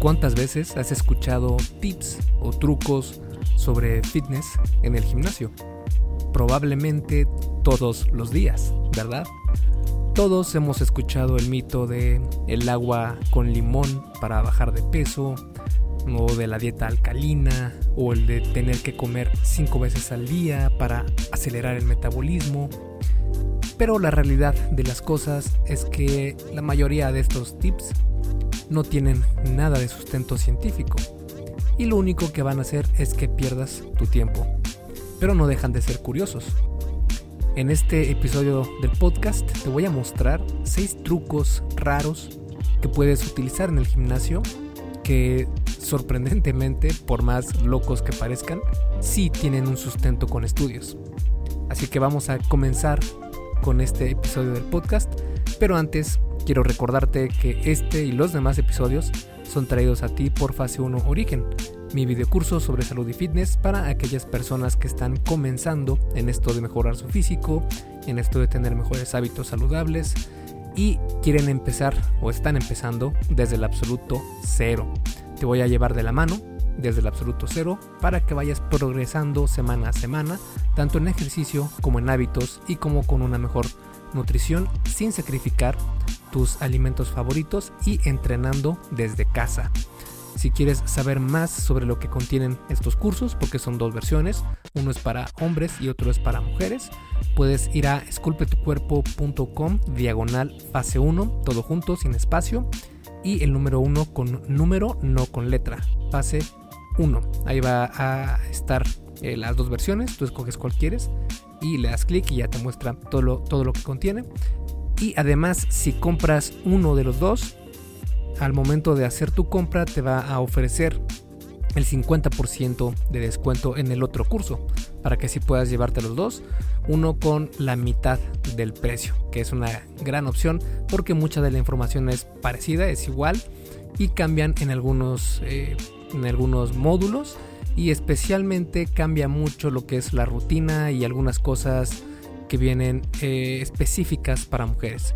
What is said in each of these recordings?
¿Cuántas veces has escuchado tips o trucos sobre fitness en el gimnasio? Probablemente todos los días, ¿verdad? Todos hemos escuchado el mito de el agua con limón para bajar de peso, o de la dieta alcalina, o el de tener que comer cinco veces al día para acelerar el metabolismo. Pero la realidad de las cosas es que la mayoría de estos tips no tienen nada de sustento científico y lo único que van a hacer es que pierdas tu tiempo. Pero no dejan de ser curiosos. En este episodio del podcast te voy a mostrar 6 trucos raros que puedes utilizar en el gimnasio que sorprendentemente, por más locos que parezcan, sí tienen un sustento con estudios. Así que vamos a comenzar con este episodio del podcast, pero antes quiero recordarte que este y los demás episodios son traídos a ti por Fase 1 Origen, mi videocurso sobre salud y fitness para aquellas personas que están comenzando en esto de mejorar su físico, en esto de tener mejores hábitos saludables y quieren empezar o están empezando desde el absoluto cero. Te voy a llevar de la mano desde el absoluto cero para que vayas progresando semana a semana, tanto en ejercicio como en hábitos y como con una mejor nutrición sin sacrificar tus alimentos favoritos y entrenando desde casa. Si quieres saber más sobre lo que contienen estos cursos, porque son dos versiones, uno es para hombres y otro es para mujeres, puedes ir a esculpetucuerpo.com diagonal fase 1, todo junto, sin espacio, y el número 1 con número, no con letra, fase 1. Ahí va a estar eh, las dos versiones, tú escoges cuál quieres y le das clic y ya te muestra todo lo, todo lo que contiene. Y además, si compras uno de los dos, al momento de hacer tu compra te va a ofrecer el 50% de descuento en el otro curso para que así puedas llevarte los dos, uno con la mitad del precio, que es una gran opción porque mucha de la información es parecida, es igual y cambian en algunos, eh, en algunos módulos y especialmente cambia mucho lo que es la rutina y algunas cosas que vienen eh, específicas para mujeres.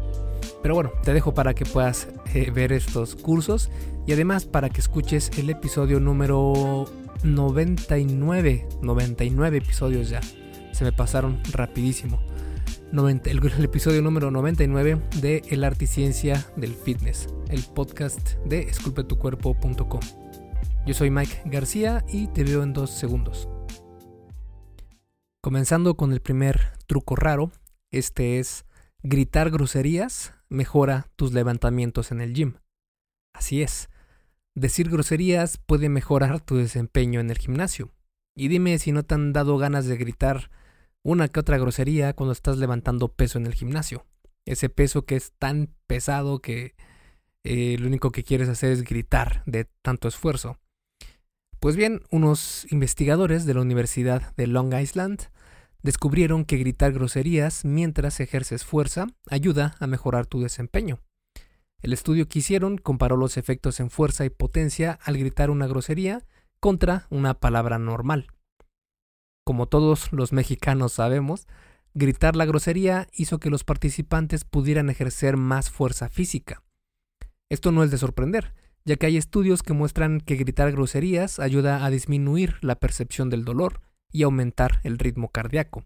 Pero bueno, te dejo para que puedas eh, ver estos cursos y además para que escuches el episodio número 99, 99 episodios ya. Se me pasaron rapidísimo. el, episodio número 99 de El Arte y Ciencia del Fitness, el podcast de esculpetucuerpo.com. Yo soy Mike García y te veo en dos segundos. Comenzando con el primer truco raro, este es gritar groserías mejora tus levantamientos en el gym. Así es, decir groserías puede mejorar tu desempeño en el gimnasio. Y dime si no te han dado ganas de gritar una que otra grosería cuando estás levantando peso en el gimnasio. Ese peso que es tan pesado que eh, lo único que quieres hacer es gritar de tanto esfuerzo. Pues bien, unos investigadores de la Universidad de Long Island descubrieron que gritar groserías mientras ejerces fuerza ayuda a mejorar tu desempeño. El estudio que hicieron comparó los efectos en fuerza y potencia al gritar una grosería contra una palabra normal. Como todos los mexicanos sabemos, gritar la grosería hizo que los participantes pudieran ejercer más fuerza física. Esto no es de sorprender, ya que hay estudios que muestran que gritar groserías ayuda a disminuir la percepción del dolor y aumentar el ritmo cardíaco.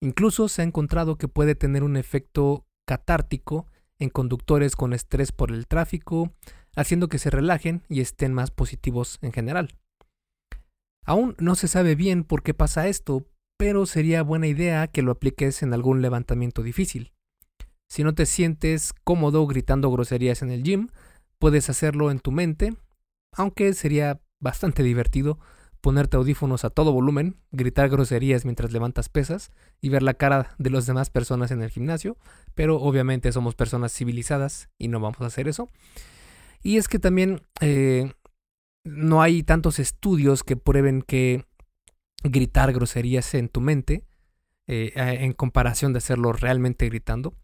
Incluso se ha encontrado que puede tener un efecto catártico en conductores con estrés por el tráfico, haciendo que se relajen y estén más positivos en general. Aún no se sabe bien por qué pasa esto, pero sería buena idea que lo apliques en algún levantamiento difícil. Si no te sientes cómodo gritando groserías en el gym, puedes hacerlo en tu mente, aunque sería bastante divertido ponerte audífonos a todo volumen, gritar groserías mientras levantas pesas y ver la cara de las demás personas en el gimnasio, pero obviamente somos personas civilizadas y no vamos a hacer eso. Y es que también eh, no hay tantos estudios que prueben que gritar groserías en tu mente, eh, en comparación de hacerlo realmente gritando,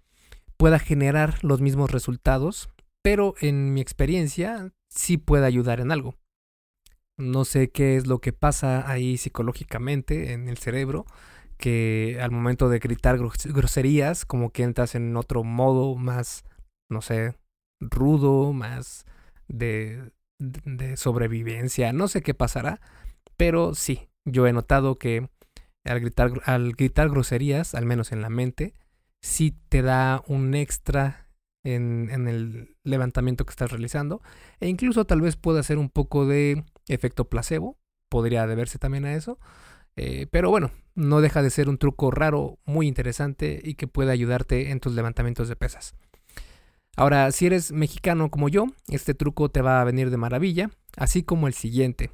pueda generar los mismos resultados, pero en mi experiencia sí puede ayudar en algo. No sé qué es lo que pasa ahí psicológicamente en el cerebro, que al momento de gritar groserías, como que entras en otro modo más, no sé, rudo, más de de sobrevivencia, no sé qué pasará, pero sí, yo he notado que al gritar, al gritar groserías, al menos en la mente, sí te da un extra en, el levantamiento que estás realizando. E incluso tal vez pueda ser un poco de efecto placebo. Podría deberse también a eso. Eh, pero bueno, no deja de ser un truco raro, muy interesante y que puede ayudarte en tus levantamientos de pesas. Ahora, si eres mexicano como yo, este truco te va a venir de maravilla, así como el siguiente.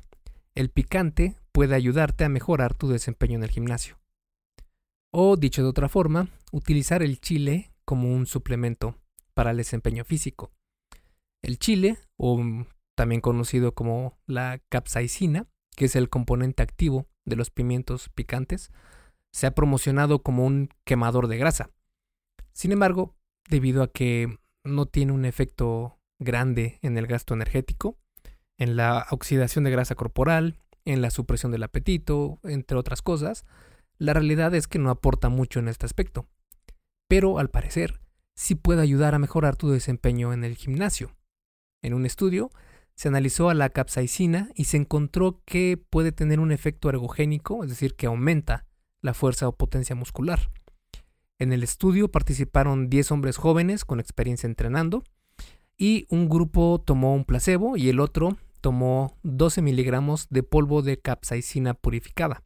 El picante puede ayudarte a mejorar tu desempeño en el gimnasio. O, dicho de otra forma, utilizar el chile como un suplemento para el desempeño físico. El chile, o también conocido como la capsaicina, que es el componente activo de los pimientos picantes, se ha promocionado como un quemador de grasa. Sin embargo, debido a que no tiene un efecto grande en el gasto energético, en la oxidación de grasa corporal, en la supresión del apetito, entre otras cosas, la realidad es que no aporta mucho en este aspecto. Pero al parecer, sí puede ayudar a mejorar tu desempeño en el gimnasio. En un estudio, se analizó a la capsaicina y se encontró que puede tener un efecto ergogénico, es decir, que aumenta la fuerza o potencia muscular. En el estudio participaron 10 hombres jóvenes con experiencia entrenando y un grupo tomó un placebo y el otro tomó 12 miligramos de polvo de capsaicina purificada.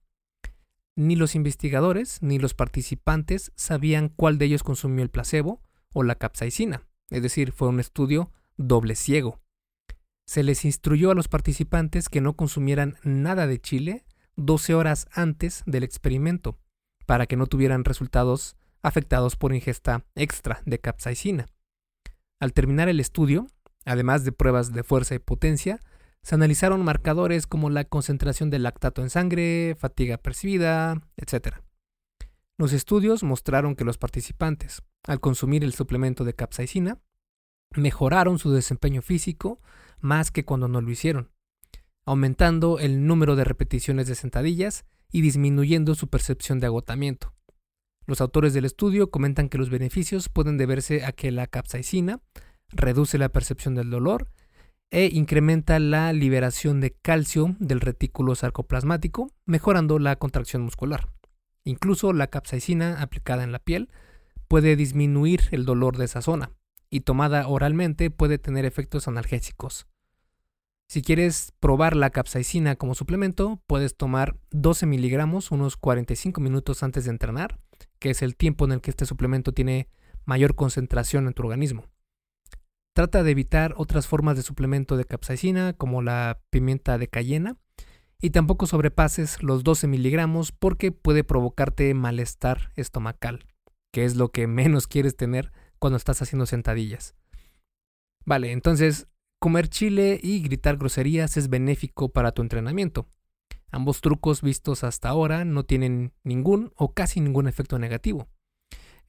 Ni los investigadores ni los participantes sabían cuál de ellos consumió el placebo o la capsaicina, es decir, fue un estudio doble ciego. Se les instruyó a los participantes que no consumieran nada de chile 12 horas antes del experimento, para que no tuvieran resultados afectados por ingesta extra de capsaicina. Al terminar el estudio, además de pruebas de fuerza y potencia, se analizaron marcadores como la concentración de lactato en sangre, fatiga percibida, etc. Los estudios mostraron que los participantes, al consumir el suplemento de capsaicina, mejoraron su desempeño físico más que cuando no lo hicieron, aumentando el número de repeticiones de sentadillas y disminuyendo su percepción de agotamiento. Los autores del estudio comentan que los beneficios pueden deberse a que la capsaicina reduce la percepción del dolor e incrementa la liberación de calcio del retículo sarcoplasmático, mejorando la contracción muscular. Incluso la capsaicina aplicada en la piel puede disminuir el dolor de esa zona y tomada oralmente puede tener efectos analgésicos. Si quieres probar la capsaicina como suplemento, puedes tomar 12 miligramos unos 45 minutos antes de entrenar, que es el tiempo en el que este suplemento tiene mayor concentración en tu organismo. Trata de evitar otras formas de suplemento de capsaicina como la pimienta de cayena y tampoco sobrepases los 12 miligramos porque puede provocarte malestar estomacal, que es lo que menos quieres tener cuando estás haciendo sentadillas. Vale, entonces Comer chile y gritar groserías es benéfico para tu entrenamiento. Ambos trucos vistos hasta ahora no tienen ningún o casi ningún efecto negativo.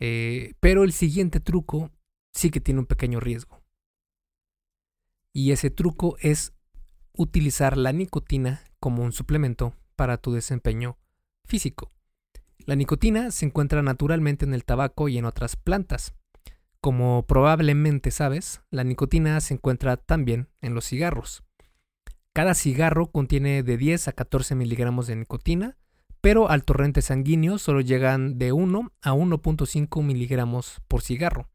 Eh, pero el siguiente truco sí que tiene un pequeño riesgo. Y ese truco es utilizar la nicotina como un suplemento para tu desempeño físico. La nicotina se encuentra naturalmente en el tabaco y en otras plantas. Como probablemente sabes, la nicotina se encuentra también en los cigarros. Cada cigarro contiene de 10 a 14 miligramos de nicotina, pero al torrente sanguíneo solo llegan de 1 a 1.5 miligramos por cigarro.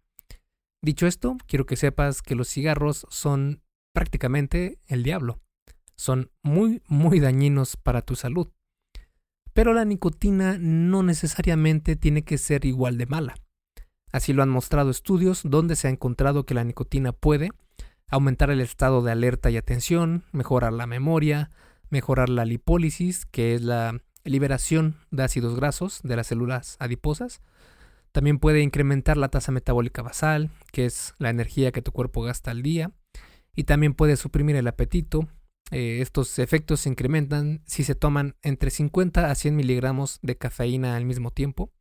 Dicho esto, quiero que sepas que los cigarros son prácticamente el diablo. Son muy, muy dañinos para tu salud. Pero la nicotina no necesariamente tiene que ser igual de mala. Así lo han mostrado estudios donde se ha encontrado que la nicotina puede aumentar el estado de alerta y atención, mejorar la memoria, mejorar la lipólisis, que es la liberación de ácidos grasos de las células adiposas. También puede incrementar la tasa metabólica basal, que es la energía que tu cuerpo gasta al día. Y también puede suprimir el apetito. Eh, estos efectos se incrementan si se toman entre 50 a 100 miligramos de cafeína al mismo tiempo.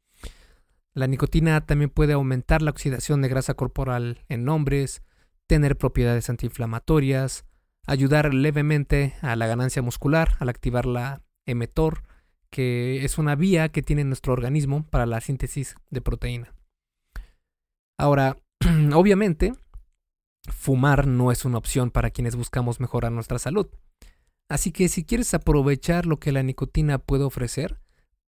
La nicotina también puede aumentar la oxidación de grasa corporal en hombres, tener propiedades antiinflamatorias, ayudar levemente a la ganancia muscular al activar la emetor, que es una vía que tiene nuestro organismo para la síntesis de proteína. Ahora, obviamente, fumar no es una opción para quienes buscamos mejorar nuestra salud. Así que si quieres aprovechar lo que la nicotina puede ofrecer,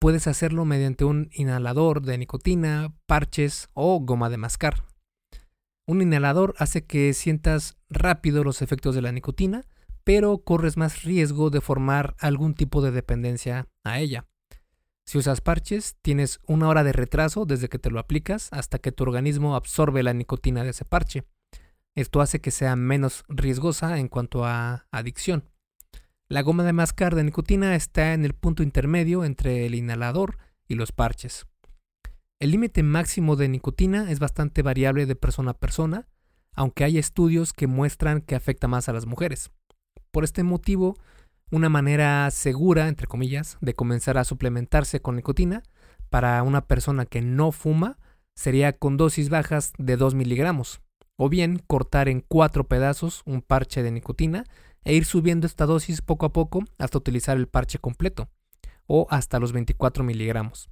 puedes hacerlo mediante un inhalador de nicotina, parches o goma de mascar. Un inhalador hace que sientas rápido los efectos de la nicotina, pero corres más riesgo de formar algún tipo de dependencia a ella. Si usas parches, tienes una hora de retraso desde que te lo aplicas hasta que tu organismo absorbe la nicotina de ese parche. Esto hace que sea menos riesgosa en cuanto a adicción. La goma de mascar de nicotina está en el punto intermedio entre el inhalador y los parches. El límite máximo de nicotina es bastante variable de persona a persona, aunque hay estudios que muestran que afecta más a las mujeres. Por este motivo, una manera segura, entre comillas, de comenzar a suplementarse con nicotina para una persona que no fuma sería con dosis bajas de 2 miligramos, o bien cortar en cuatro pedazos un parche de nicotina e ir subiendo esta dosis poco a poco hasta utilizar el parche completo o hasta los 24 miligramos.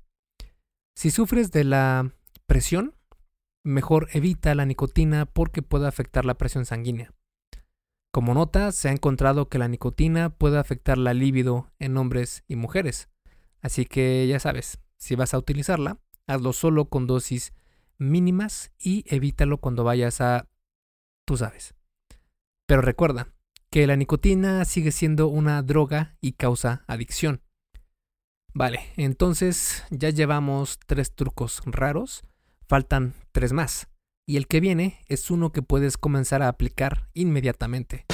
Si sufres de la presión, mejor evita la nicotina porque puede afectar la presión sanguínea. Como nota, se ha encontrado que la nicotina puede afectar la libido en hombres y mujeres. Así que ya sabes, si vas a utilizarla, hazlo solo con dosis mínimas y evítalo cuando vayas a... tú sabes. Pero recuerda, que la nicotina sigue siendo una droga y causa adicción. Vale, entonces ya llevamos tres trucos raros, faltan tres más, y el que viene es uno que puedes comenzar a aplicar inmediatamente.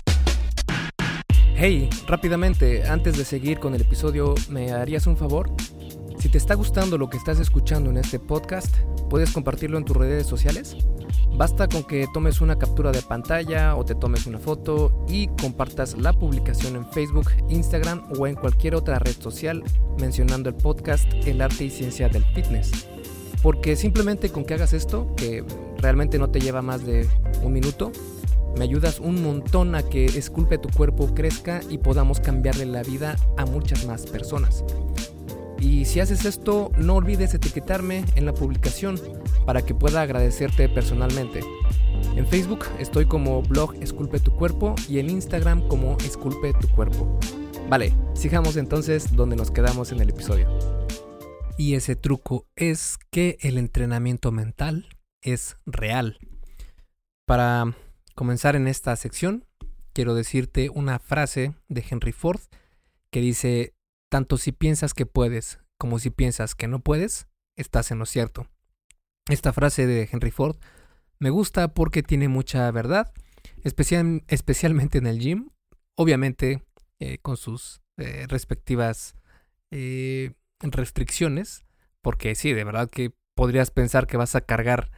Hey, rápidamente, antes de seguir con el episodio, ¿me harías un favor? Te está gustando lo que estás escuchando en este podcast, ¿puedes compartirlo en tus redes sociales? Basta con que tomes una captura de pantalla o te tomes una foto y compartas la publicación en Facebook, Instagram o en cualquier otra red social mencionando el podcast El arte y ciencia del fitness. Porque simplemente con que hagas esto, que realmente no te lleva más de un minuto, me ayudas un montón a que Esculpe tu cuerpo crezca y podamos cambiarle la vida a muchas más personas. Y si haces esto, no olvides etiquetarme en la publicación para que pueda agradecerte personalmente. En Facebook estoy como blog Esculpe tu cuerpo y en Instagram como Esculpe tu cuerpo. Vale, sigamos entonces donde nos quedamos en el episodio. Y ese truco es que el entrenamiento mental es real. Para comenzar en esta sección, quiero decirte una frase de Henry Ford que dice, tanto si piensas que puedes como si piensas que no puedes, estás en lo cierto. Esta frase de Henry Ford me gusta porque tiene mucha verdad, especialmente en el gym, obviamente eh, con sus eh, respectivas eh, restricciones, porque sí, de verdad que podrías pensar que vas a cargar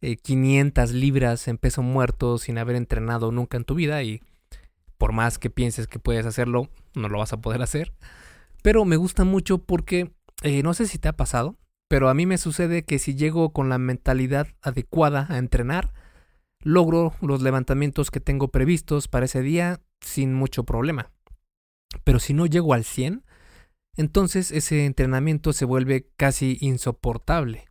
500 libras en peso muerto sin haber entrenado nunca en tu vida y por más que pienses que puedes hacerlo, no lo vas a poder hacer. Pero me gusta mucho porque, eh, no sé si te ha pasado, pero a mí me sucede que si llego con la mentalidad adecuada a entrenar, logro los levantamientos que tengo previstos para ese día sin mucho problema. Pero si no llego al 100, entonces ese entrenamiento se vuelve casi insoportable.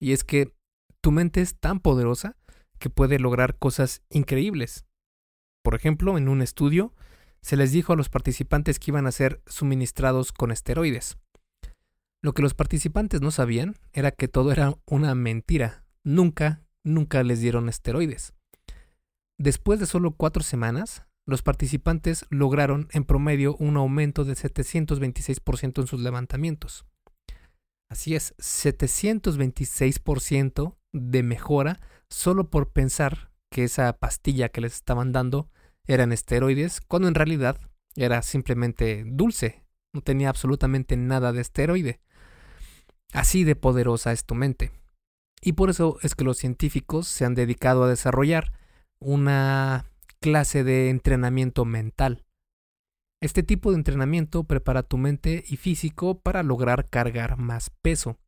Y es que tu mente es tan poderosa que puede lograr cosas increíbles. Por ejemplo, en un estudio, se les dijo a los participantes que iban a ser suministrados con esteroides. Lo que los participantes no sabían era que todo era una mentira. Nunca, nunca les dieron esteroides. Después de solo cuatro semanas, los participantes lograron en promedio un aumento de 726% en sus levantamientos. Así es, 726% de mejora solo por pensar que esa pastilla que les estaban dando eran esteroides, cuando en realidad era simplemente dulce, no tenía absolutamente nada de esteroide. Así de poderosa es tu mente. Y por eso es que los científicos se han dedicado a desarrollar una clase de entrenamiento mental. Este tipo de entrenamiento prepara tu mente y físico para lograr cargar más peso.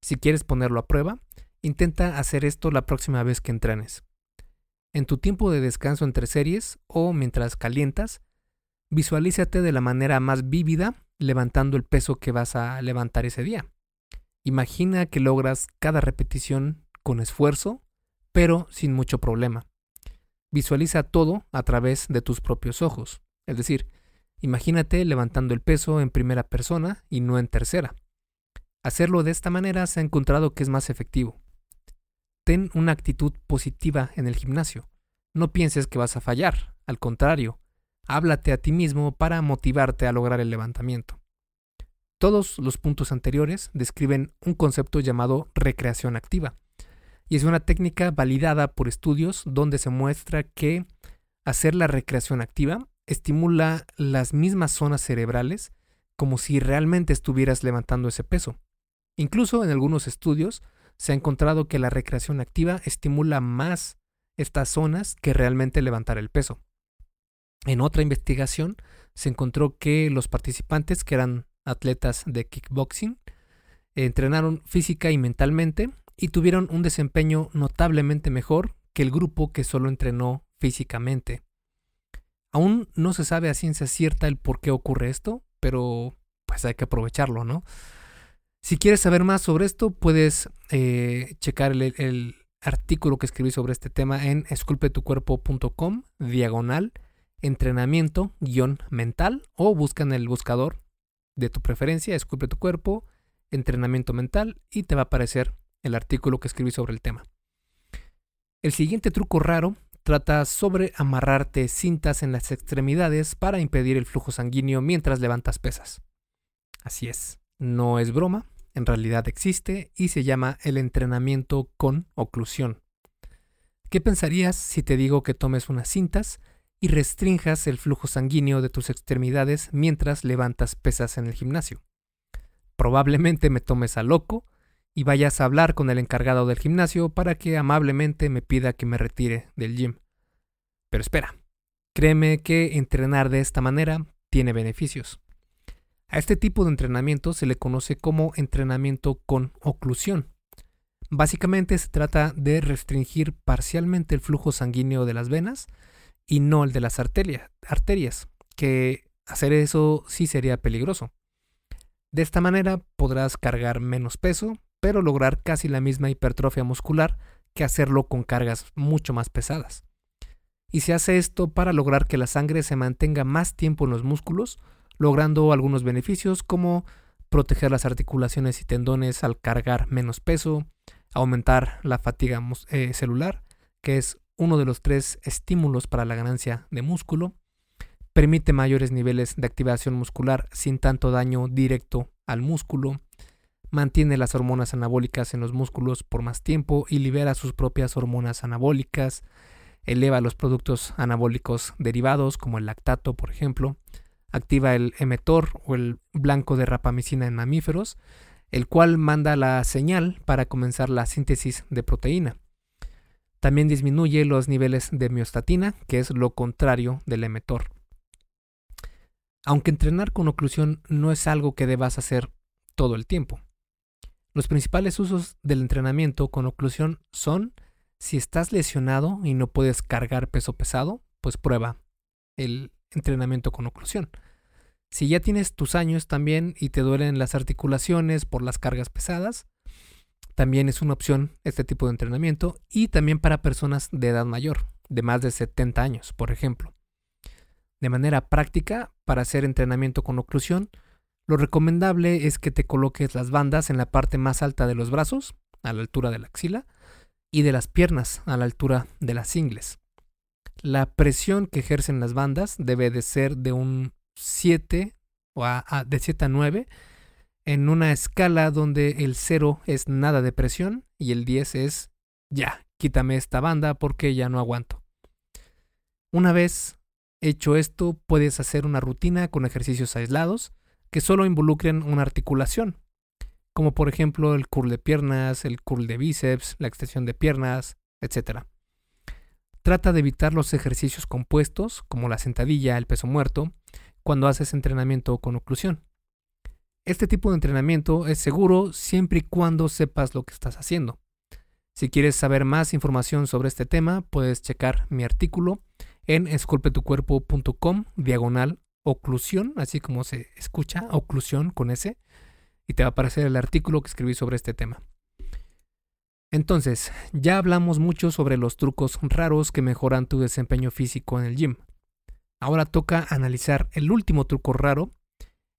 Si quieres ponerlo a prueba, intenta hacer esto la próxima vez que entrenes. En tu tiempo de descanso entre series o mientras calientas, visualízate de la manera más vívida levantando el peso que vas a levantar ese día. Imagina que logras cada repetición con esfuerzo, pero sin mucho problema. Visualiza todo a través de tus propios ojos. Es decir, imagínate levantando el peso en primera persona y no en tercera. Hacerlo de esta manera se ha encontrado que es más efectivo. Ten una actitud positiva en el gimnasio. No pienses que vas a fallar, al contrario, háblate a ti mismo para motivarte a lograr el levantamiento. Todos los puntos anteriores describen un concepto llamado recreación activa, y es una técnica validada por estudios donde se muestra que hacer la recreación activa estimula las mismas zonas cerebrales como si realmente estuvieras levantando ese peso. Incluso en algunos estudios se ha encontrado que la recreación activa estimula más estas zonas que realmente levantar el peso. En otra investigación se encontró que los participantes que eran atletas de kickboxing entrenaron física y mentalmente y tuvieron un desempeño notablemente mejor que el grupo que solo entrenó físicamente. Aún no se sabe a ciencia cierta el por qué ocurre esto, pero pues hay que aprovecharlo, ¿no? Si quieres saber más sobre esto, puedes eh, checar el, artículo que escribí sobre este tema en esculpetucuerpo.com, diagonal, entrenamiento, guion mental, o busca en el buscador de tu preferencia, esculpe tu cuerpo, entrenamiento mental, y te va a aparecer el artículo que escribí sobre el tema. El siguiente truco raro trata sobre amarrarte cintas en las extremidades para impedir el flujo sanguíneo mientras levantas pesas. Así es, no es broma, en realidad existe y se llama el entrenamiento con oclusión. ¿Qué pensarías si te digo que tomes unas cintas y restrinjas el flujo sanguíneo de tus extremidades mientras levantas pesas en el gimnasio? Probablemente me tomes a loco y vayas a hablar con el encargado del gimnasio para que amablemente me pida que me retire del gym. Pero espera, créeme que entrenar de esta manera tiene beneficios. A este tipo de entrenamiento se le conoce como entrenamiento con oclusión. Básicamente se trata de restringir parcialmente el flujo sanguíneo de las venas y no el de las arterias, que hacer eso sí sería peligroso. De esta manera podrás cargar menos peso, pero lograr casi la misma hipertrofia muscular que hacerlo con cargas mucho más pesadas. Y se hace esto para lograr que la sangre se mantenga más tiempo en los músculos, logrando algunos beneficios como proteger las articulaciones y tendones al cargar menos peso, aumentar la fatiga eh, celular, que es uno de los tres estímulos para la ganancia de músculo, permite mayores niveles de activación muscular sin tanto daño directo al músculo, mantiene las hormonas anabólicas en los músculos por más tiempo y libera sus propias hormonas anabólicas, eleva los productos anabólicos derivados como el lactato, por ejemplo, activa el emetor o el blanco de rapamicina en mamíferos, el cual manda la señal para comenzar la síntesis de proteína. También disminuye los niveles de miostatina, que es lo contrario del emetor. Aunque entrenar con oclusión no es algo que debas hacer todo el tiempo. Los principales usos del entrenamiento con oclusión son si estás lesionado y no puedes cargar peso pesado, pues prueba el entrenamiento con oclusión. Si ya tienes tus años también y te duelen las articulaciones por las cargas pesadas, también es una opción este tipo de entrenamiento y también para personas de edad mayor, de más de 70 años, por ejemplo. De manera práctica, para hacer entrenamiento con oclusión, lo recomendable es que te coloques las bandas en la parte más alta de los brazos, a la altura de la axila, y de las piernas, a la altura de las ingles. La presión que ejercen las bandas debe de ser de un 7 o de 7 a 9 en una escala donde el 0 es nada de presión y el 10 es ya, quítame esta banda porque ya no aguanto. Una vez hecho esto, puedes hacer una rutina con ejercicios aislados que solo involucren una articulación, como por ejemplo el curl de piernas, el curl de bíceps, la extensión de piernas, etc. Trata de evitar los ejercicios compuestos, como la sentadilla, el peso muerto, cuando haces entrenamiento con oclusión. Este tipo de entrenamiento es seguro siempre y cuando sepas lo que estás haciendo. Si quieres saber más información sobre este tema, puedes checar mi artículo en esculpetucuerpo.com diagonal oclusión, así como se escucha, oclusión con S, y te va a aparecer el artículo que escribí sobre este tema. Entonces, ya hablamos mucho sobre los trucos raros que mejoran tu desempeño físico en el gym. Ahora toca analizar el último truco raro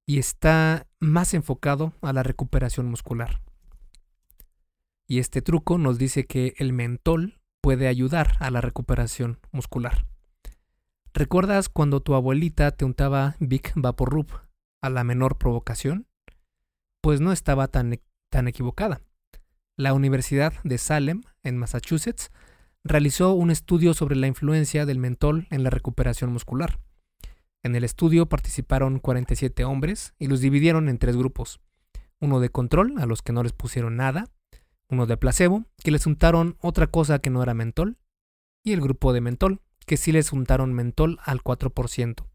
y está más enfocado a la recuperación muscular. Y este truco nos dice que el mentol puede ayudar a la recuperación muscular. ¿Recuerdas cuando tu abuelita te untaba Big Vaporub a la menor provocación? Pues no estaba tan, tan equivocada. La Universidad de Salem, en Massachusetts, realizó un estudio sobre la influencia del mentol en la recuperación muscular. En el estudio participaron 47 hombres y los dividieron en tres grupos. Uno de control, a los que no les pusieron nada, uno de placebo, que les untaron otra cosa que no era mentol, y el grupo de mentol, que sí les untaron mentol al 4%.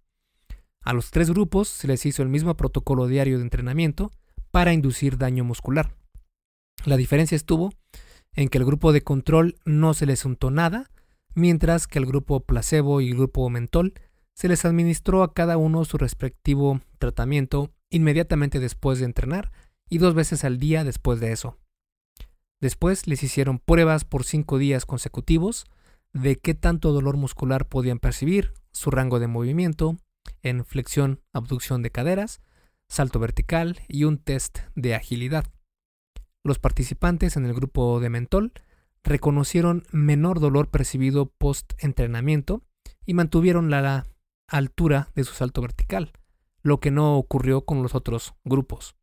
A los tres grupos se les hizo el mismo protocolo diario de entrenamiento para inducir daño muscular. La diferencia estuvo en que el grupo de control no se les untó nada, mientras que el grupo placebo y el grupo mentol se les administró a cada uno su respectivo tratamiento inmediatamente después de entrenar y dos veces al día después de eso. Después les hicieron pruebas por cinco días consecutivos de qué tanto dolor muscular podían percibir, su rango de movimiento, en flexión, abducción de caderas, salto vertical y un test de agilidad. Los participantes en el grupo de mentol reconocieron menor dolor percibido post-entrenamiento y mantuvieron la altura de su salto vertical, lo que no ocurrió con los otros grupos.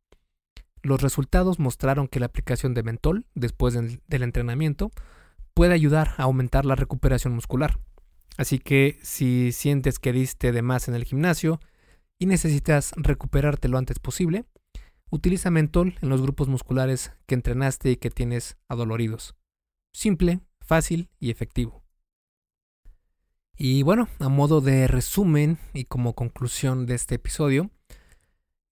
Los resultados mostraron que la aplicación de mentol después del, entrenamiento puede ayudar a aumentar la recuperación muscular. Así que si sientes que diste de más en el gimnasio y necesitas recuperarte lo antes posible, utiliza mentol en los grupos musculares que entrenaste y que tienes adoloridos. Simple, fácil y efectivo. Y bueno, a modo de resumen y como conclusión de este episodio,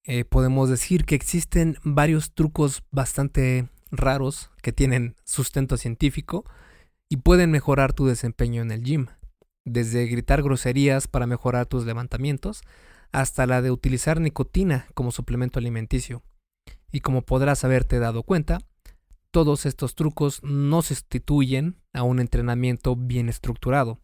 eh, podemos decir que existen varios trucos bastante raros que tienen sustento científico y pueden mejorar tu desempeño en el gym. Desde gritar groserías para mejorar tus levantamientos hasta la de utilizar nicotina como suplemento alimenticio. Y como podrás haberte dado cuenta, todos estos trucos no sustituyen a un entrenamiento bien estructurado.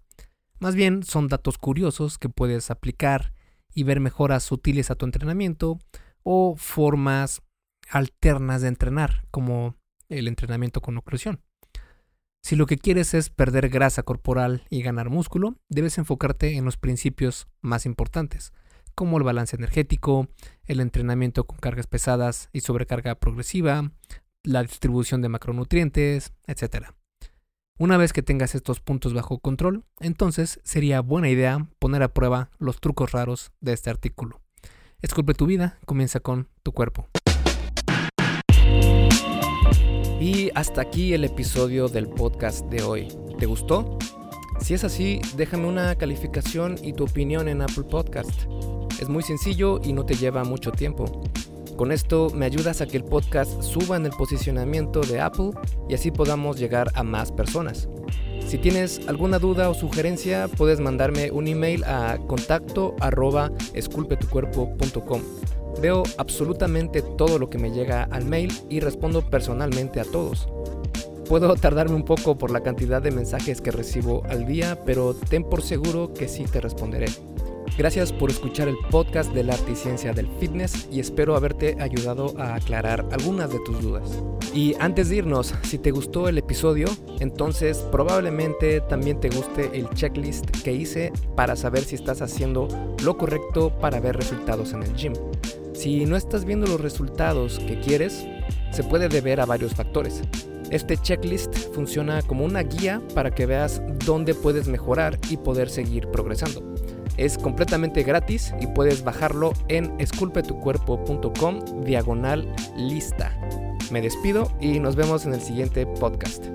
Más bien son datos curiosos que puedes aplicar y ver mejoras sutiles a tu entrenamiento o formas alternas de entrenar, como el entrenamiento con oclusión. Si lo que quieres es perder grasa corporal y ganar músculo, debes enfocarte en los principios más importantes, como el balance energético, el entrenamiento con cargas pesadas y sobrecarga progresiva, la distribución de macronutrientes, etc. Una vez que tengas estos puntos bajo control, entonces sería buena idea poner a prueba los trucos raros de este artículo. Esculpe tu vida, comienza con tu cuerpo. Y hasta aquí el episodio del podcast de hoy. ¿Te gustó? Si es así, déjame una calificación y tu opinión en Apple Podcast. Es muy sencillo y no te lleva mucho tiempo. Con esto me ayudas a que el podcast suba en el posicionamiento de Apple y así podamos llegar a más personas. Si tienes alguna duda o sugerencia, puedes mandarme un email a contacto arroba esculpetucuerpo.com. Veo absolutamente todo lo que me llega al mail y respondo personalmente a todos. Puedo tardarme un poco por la cantidad de mensajes que recibo al día, pero ten por seguro que sí te responderé. Gracias por escuchar el podcast de la arte y ciencia del fitness y espero haberte ayudado a aclarar algunas de tus dudas. Y antes de irnos, si te gustó el episodio, entonces probablemente también te guste el checklist que hice para saber si estás haciendo lo correcto para ver resultados en el gym. Si no estás viendo los resultados que quieres, se puede deber a varios factores. Este checklist funciona como una guía para que veas dónde puedes mejorar y poder seguir progresando. Es completamente gratis y puedes bajarlo en esculpetucuerpo.com diagonal lista. Me despido y nos vemos en el siguiente podcast.